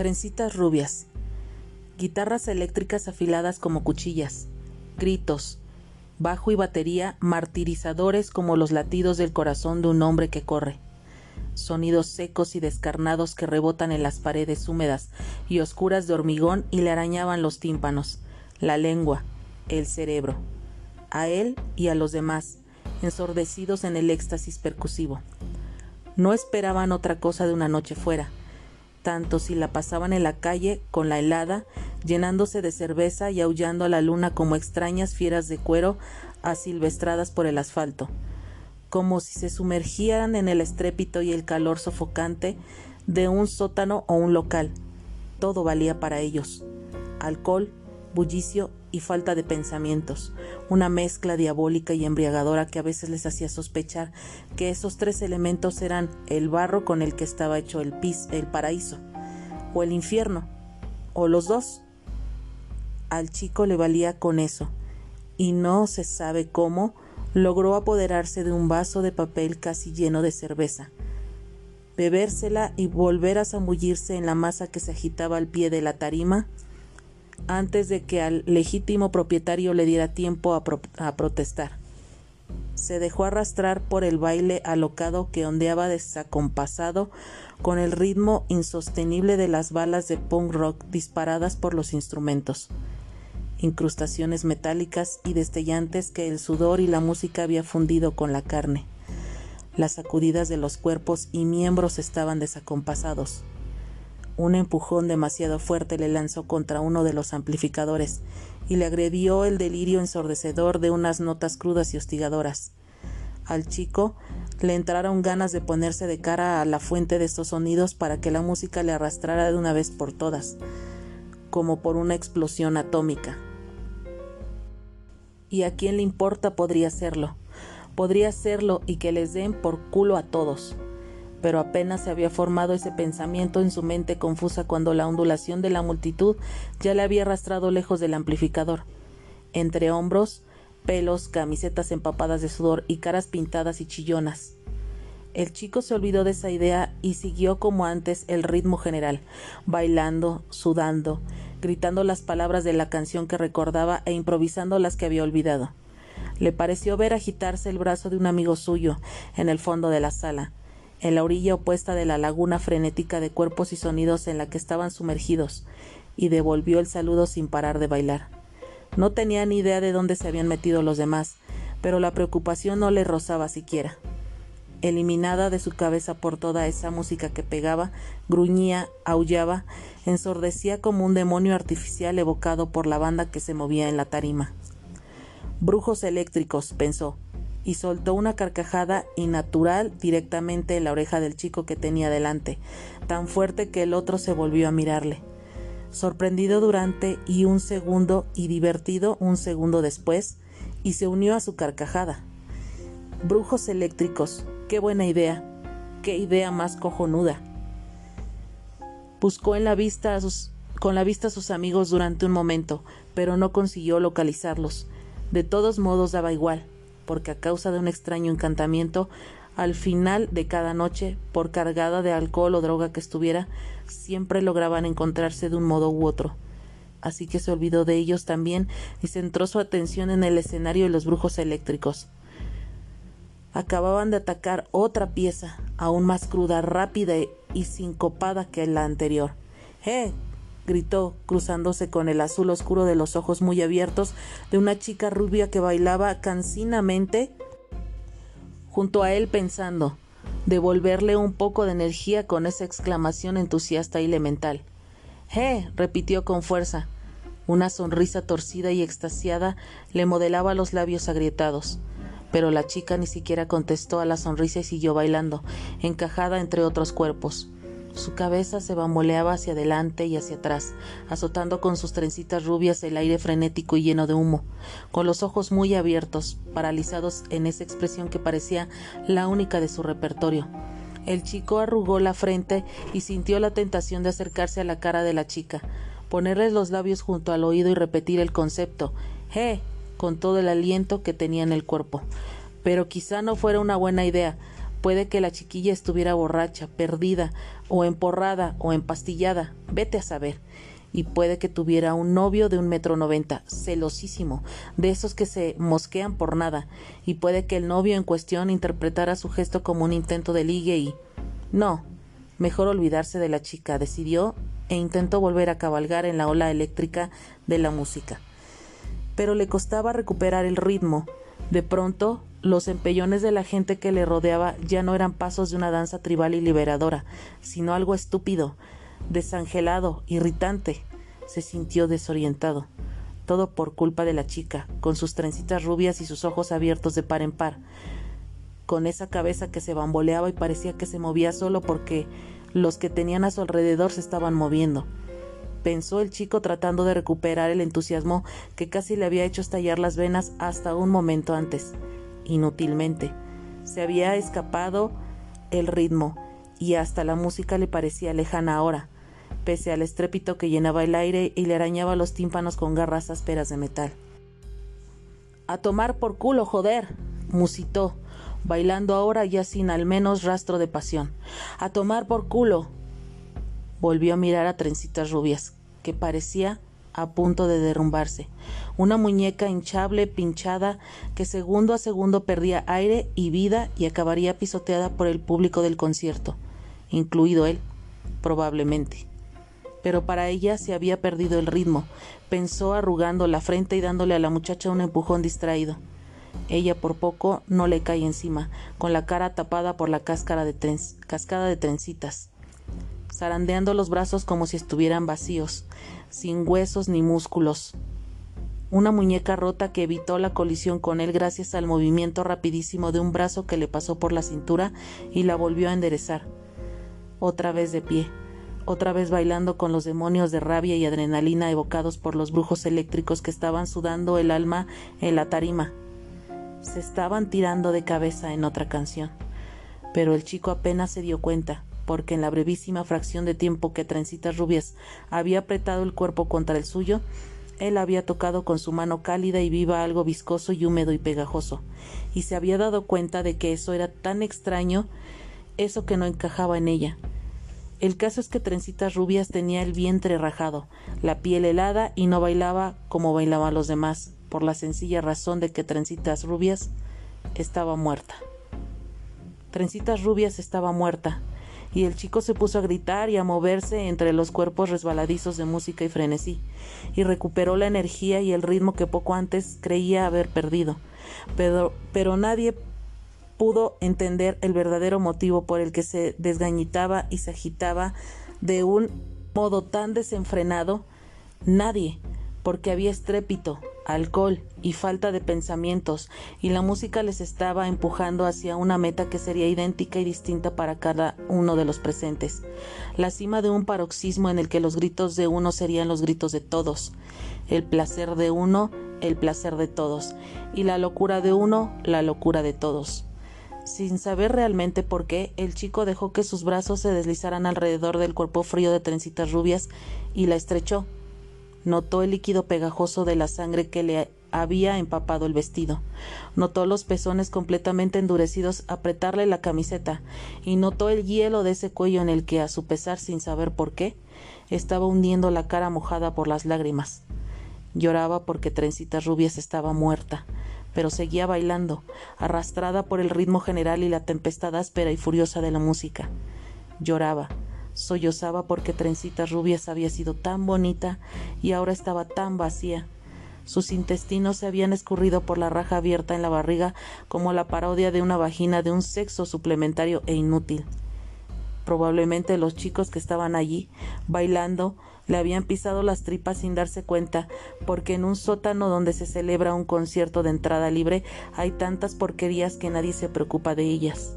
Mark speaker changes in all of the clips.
Speaker 1: Trencitas rubias. Guitarras eléctricas afiladas como cuchillas. Gritos. Bajo y batería martirizadores como los latidos del corazón de un hombre que corre. Sonidos secos y descarnados que rebotan en las paredes húmedas y oscuras de hormigón y le arañaban los tímpanos, la lengua, el cerebro. A él y a los demás, ensordecidos en el éxtasis percusivo. No esperaban otra cosa de una noche fuera tanto si la pasaban en la calle con la helada, llenándose de cerveza y aullando a la luna como extrañas fieras de cuero asilvestradas por el asfalto, como si se sumergieran en el estrépito y el calor sofocante de un sótano o un local. Todo valía para ellos. Alcohol, bullicio y falta de pensamientos, una mezcla diabólica y embriagadora que a veces les hacía sospechar que esos tres elementos eran el barro con el que estaba hecho el pis, el paraíso, o el infierno, o los dos. Al chico le valía con eso, y no se sabe cómo logró apoderarse de un vaso de papel casi lleno de cerveza, bebérsela y volver a zambullirse en la masa que se agitaba al pie de la tarima antes de que al legítimo propietario le diera tiempo a, protestar. Se dejó arrastrar por el baile alocado que ondeaba desacompasado con el ritmo insostenible de las balas de punk rock disparadas por los instrumentos. Incrustaciones metálicas y destellantes que el sudor y la música había fundido con la carne. Las sacudidas de los cuerpos y miembros estaban desacompasados. Un empujón demasiado fuerte le lanzó contra uno de los amplificadores y le agredió el delirio ensordecedor de unas notas crudas y hostigadoras. Al chico le entraron ganas de ponerse de cara a la fuente de estos sonidos para que la música le arrastrara de una vez por todas, como por una explosión atómica. ¿Y a quién le importa podría serlo? Podría serlo y que les den por culo a todos pero apenas se había formado ese pensamiento en su mente confusa cuando la ondulación de la multitud ya le había arrastrado lejos del amplificador. Entre hombros, pelos, camisetas empapadas de sudor y caras pintadas y chillonas. El chico se olvidó de esa idea y siguió como antes el ritmo general, bailando, sudando, gritando las palabras de la canción que recordaba e improvisando las que había olvidado. Le pareció ver agitarse el brazo de un amigo suyo en el fondo de la sala, en la orilla opuesta de la laguna frenética de cuerpos y sonidos en la que estaban sumergidos, y devolvió el saludo sin parar de bailar. No tenía ni idea de dónde se habían metido los demás, pero la preocupación no le rozaba siquiera. Eliminada de su cabeza por toda esa música que pegaba, gruñía, aullaba, ensordecía como un demonio artificial evocado por la banda que se movía en la tarima. Brujos eléctricos, pensó, y soltó una carcajada innatural directamente en la oreja del chico que tenía delante, tan fuerte que el otro se volvió a mirarle. Sorprendido durante y un segundo y divertido un segundo después, y se unió a su carcajada. Brujos eléctricos, qué buena idea, qué idea más cojonuda. Buscó en la vista con la vista a sus amigos durante un momento, pero no consiguió localizarlos. De todos modos daba igual porque a causa de un extraño encantamiento, al final de cada noche, por cargada de alcohol o droga que estuviera, siempre lograban encontrarse de un modo u otro. Así que se olvidó de ellos también y centró su atención en el escenario y los brujos eléctricos. Acababan de atacar otra pieza, aún más cruda, rápida y sincopada que la anterior. ¡Eh! Gritó, cruzándose con el azul oscuro de los ojos muy abiertos de una chica rubia que bailaba cansinamente junto a él pensando devolverle un poco de energía con esa exclamación entusiasta y elemental. ¡Eh! repitió con fuerza. Una sonrisa torcida y extasiada le modelaba los labios agrietados. Pero la chica ni siquiera contestó a la sonrisa y siguió bailando, encajada entre otros cuerpos. Su cabeza se bamboleaba hacia adelante y hacia atrás, azotando con sus trencitas rubias el aire frenético y lleno de humo, con los ojos muy abiertos, paralizados en esa expresión que parecía la única de su repertorio. El chico arrugó la frente y sintió la tentación de acercarse a la cara de la chica, ponerle los labios junto al oído y repetir el concepto ¡Eh! con todo el aliento que tenía en el cuerpo. Pero quizá no fuera una buena idea, Puede que la chiquilla estuviera borracha, perdida, o emporrada, o empastillada, vete a saber. Y puede que tuviera un novio de un metro noventa, celosísimo, de esos que se mosquean por nada, y puede que el novio en cuestión interpretara su gesto como un intento de ligue y. No, mejor olvidarse de la chica, decidió e intentó volver a cabalgar en la ola eléctrica de la música. Pero le costaba recuperar el ritmo. De pronto, los empellones de la gente que le rodeaba ya no eran pasos de una danza tribal y liberadora, sino algo estúpido, desangelado, irritante. Se sintió desorientado. Todo por culpa de la chica, con sus trencitas rubias y sus ojos abiertos de par en par, con esa cabeza que se bamboleaba y parecía que se movía solo porque los que tenían a su alrededor se estaban moviendo. Pensó el chico tratando de recuperar el entusiasmo que casi le había hecho estallar las venas hasta un momento antes. Inútilmente. Se había escapado el ritmo y hasta la música le parecía lejana ahora, pese al estrépito que llenaba el aire y le arañaba los tímpanos con garras ásperas de metal. A tomar por culo, joder, musitó, bailando ahora ya sin al menos rastro de pasión. A tomar por culo. Volvió a mirar a Trencitas Rubias, que parecía a punto de derrumbarse. Una muñeca hinchable, pinchada, que segundo a segundo perdía aire y vida y acabaría pisoteada por el público del concierto, incluido él, probablemente. Pero para ella se había perdido el ritmo, pensó arrugando la frente y dándole a la muchacha un empujón distraído. Ella por poco no le cae encima, con la cara tapada por la cascada de trencitas, zarandeando los brazos como si estuvieran vacíos, sin huesos ni músculos. Una muñeca rota que evitó la colisión con él gracias al movimiento rapidísimo de un brazo que le pasó por la cintura y la volvió a enderezar. Otra vez de pie, otra vez bailando con los demonios de rabia y adrenalina evocados por los brujos eléctricos que estaban sudando el alma en la tarima se estaban tirando de cabeza en otra canción. Pero el chico apenas se dio cuenta, porque en la brevísima fracción de tiempo que Trencitas Rubias había apretado el cuerpo contra el suyo, él había tocado con su mano cálida y viva algo viscoso y húmedo y pegajoso, y se había dado cuenta de que eso era tan extraño, eso que no encajaba en ella. El caso es que Trencitas Rubias tenía el vientre rajado, la piel helada y no bailaba como bailaban los demás, por la sencilla razón de que Trencitas Rubias estaba muerta. Trencitas Rubias estaba muerta, y el chico se puso a gritar y a moverse entre los cuerpos resbaladizos de música y frenesí, y recuperó la energía y el ritmo que poco antes creía haber perdido. Pero, pero nadie pudo entender el verdadero motivo por el que se desgañitaba y se agitaba de un modo tan desenfrenado. Nadie, porque había estrépito, alcohol y falta de pensamientos, y la música les estaba empujando hacia una meta que sería idéntica y distinta para cada uno de los presentes, la cima de un paroxismo en el que los gritos de uno serían los gritos de todos, el placer de uno, el placer de todos, y la locura de uno, la locura de todos. Sin saber realmente por qué, el chico dejó que sus brazos se deslizaran alrededor del cuerpo frío de trencitas rubias y la estrechó, Notó el líquido pegajoso de la sangre que le había empapado el vestido. Notó los pezones completamente endurecidos apretarle la camiseta y notó el hielo de ese cuello en el que, a su pesar sin saber por qué, estaba hundiendo la cara mojada por las lágrimas. Lloraba porque Trencitas Rubias estaba muerta, pero seguía bailando, arrastrada por el ritmo general y la tempestad áspera y furiosa de la música. Lloraba, Sollozaba porque Trencitas Rubias había sido tan bonita y ahora estaba tan vacía. Sus intestinos se habían escurrido por la raja abierta en la barriga como la parodia de una vagina de un sexo suplementario e inútil. Probablemente los chicos que estaban allí, bailando, le habían pisado las tripas sin darse cuenta, porque en un sótano donde se celebra un concierto de entrada libre hay tantas porquerías que nadie se preocupa de ellas.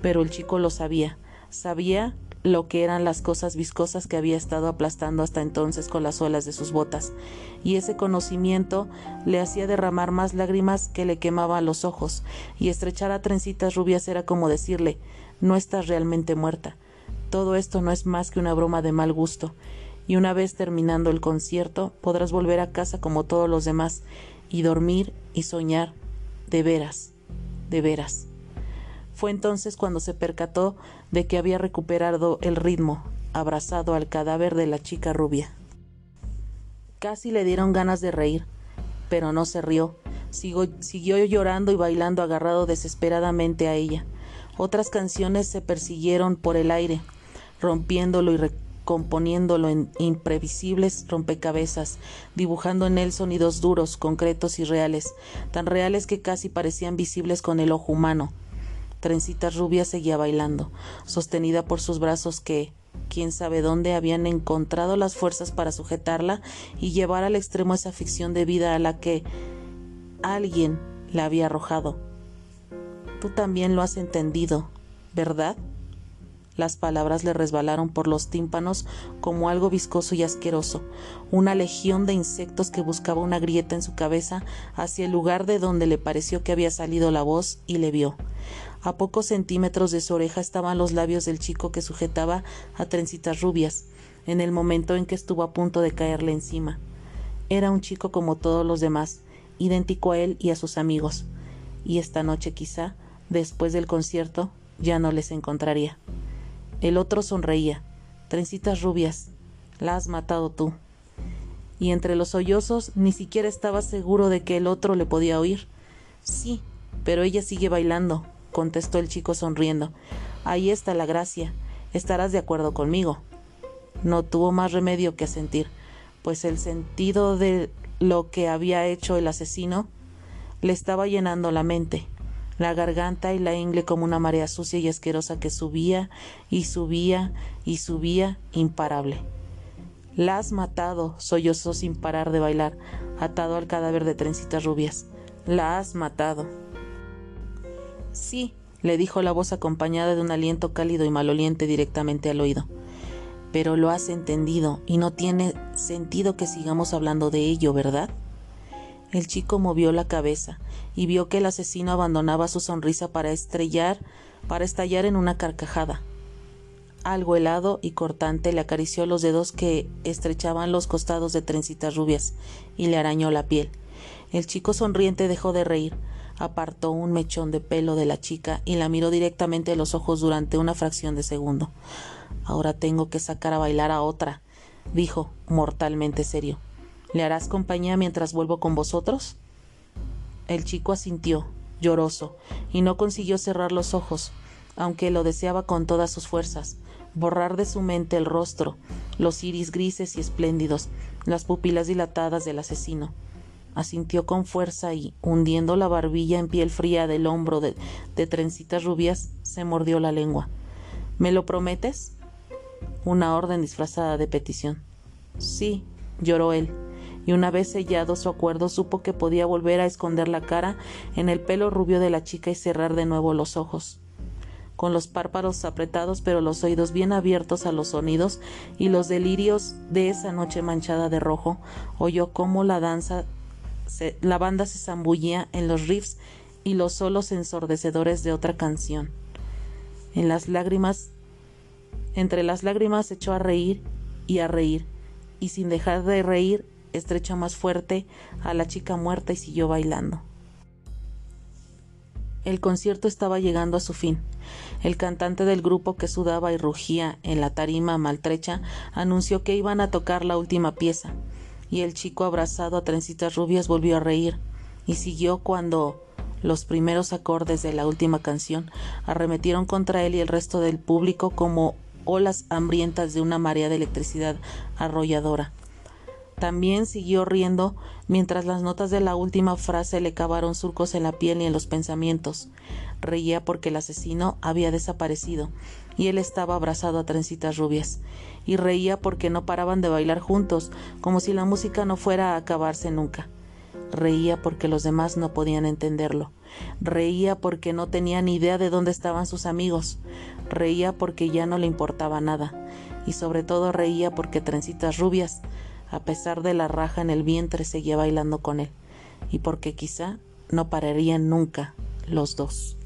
Speaker 1: Pero el chico lo sabía, Sabía lo que eran las cosas viscosas que había estado aplastando hasta entonces con las suelas de sus botas, y ese conocimiento le hacía derramar más lágrimas que le quemaban los ojos, y estrechar a trencitas rubias era como decirle no estás realmente muerta. Todo esto no es más que una broma de mal gusto, y una vez terminando el concierto podrás volver a casa como todos los demás, y dormir y soñar de veras, de veras. Fue entonces cuando se percató de que había recuperado el ritmo, abrazado al cadáver de la chica rubia. Casi le dieron ganas de reír, pero no se rió. siguió llorando y bailando agarrado desesperadamente a ella. Otras canciones se persiguieron por el aire, rompiéndolo y componiéndolo en imprevisibles rompecabezas, dibujando en él sonidos duros, concretos y reales, tan reales que casi parecían visibles con el ojo humano. Trencitas Rubia seguía bailando, sostenida por sus brazos que, quién sabe dónde, habían encontrado las fuerzas para sujetarla y llevar al extremo esa ficción de vida a la que alguien la había arrojado. Tú también lo has entendido, ¿verdad? Las palabras le resbalaron por los tímpanos como algo viscoso y asqueroso, una legión de insectos que buscaba una grieta en su cabeza hacia el lugar de donde le pareció que había salido la voz y le vio. A pocos centímetros de su oreja estaban los labios del chico que sujetaba a trencitas rubias, en el momento en que estuvo a punto de caerle encima. Era un chico como todos los demás, idéntico a él y a sus amigos, y esta noche quizá, después del concierto, ya no les encontraría. El otro sonreía. Trencitas rubias, la has matado tú. Y entre los sollozos ni siquiera estaba seguro de que el otro le podía oír. Sí, pero ella sigue bailando, contestó el chico sonriendo. Ahí está la gracia. Estarás de acuerdo conmigo. No tuvo más remedio que asentir, pues el sentido de lo que había hecho el asesino le estaba llenando la mente la garganta y la ingle como una marea sucia y asquerosa que subía y subía y subía imparable. La has matado, sollozó sin parar de bailar, atado al cadáver de trencitas rubias. La has matado. Sí, le dijo la voz acompañada de un aliento cálido y maloliente directamente al oído. Pero lo has entendido y no tiene sentido que sigamos hablando de ello, ¿verdad? El chico movió la cabeza y vio que el asesino abandonaba su sonrisa para estrellar, para estallar en una carcajada. Algo helado y cortante le acarició los dedos que estrechaban los costados de trencitas rubias y le arañó la piel. El chico sonriente dejó de reír, apartó un mechón de pelo de la chica y la miró directamente a los ojos durante una fracción de segundo. Ahora tengo que sacar a bailar a otra, dijo, mortalmente serio. ¿Le harás compañía mientras vuelvo con vosotros? El chico asintió, lloroso, y no consiguió cerrar los ojos, aunque lo deseaba con todas sus fuerzas, borrar de su mente el rostro, los iris grises y espléndidos, las pupilas dilatadas del asesino. Asintió con fuerza y, hundiendo la barbilla en piel fría del hombro de, trencitas rubias, se mordió la lengua. ¿Me lo prometes? Una orden disfrazada de petición. Sí, lloró él y una vez sellado su acuerdo supo que podía volver a esconder la cara en el pelo rubio de la chica y cerrar de nuevo los ojos. Con los párpados apretados pero los oídos bien abiertos a los sonidos y los delirios de esa noche manchada de rojo, oyó cómo la danza la banda se zambullía en los riffs y los solos ensordecedores de otra canción. En las lágrimas, entre las lágrimas echó a reír y a reír, y sin dejar de reír estrechó más fuerte a la chica muerta y siguió bailando. El concierto estaba llegando a su fin. El cantante del grupo que sudaba y rugía en la tarima maltrecha anunció que iban a tocar la última pieza, y el chico abrazado a trencitas rubias volvió a reír, y siguió cuando los primeros acordes de la última canción arremetieron contra él y el resto del público como olas hambrientas de una marea de electricidad arrolladora. También siguió riendo mientras las notas de la última frase le cavaron surcos en la piel y en los pensamientos. Reía porque el asesino había desaparecido y él estaba abrazado a trencitas rubias. Y reía porque no paraban de bailar juntos, como si la música no fuera a acabarse nunca. Reía porque los demás no podían entenderlo. Reía porque no tenía ni idea de dónde estaban sus amigos. Reía porque ya no le importaba nada. Y sobre todo reía porque trencitas rubias a pesar de la raja en el vientre, seguía bailando con él, y porque quizá no pararían nunca los dos.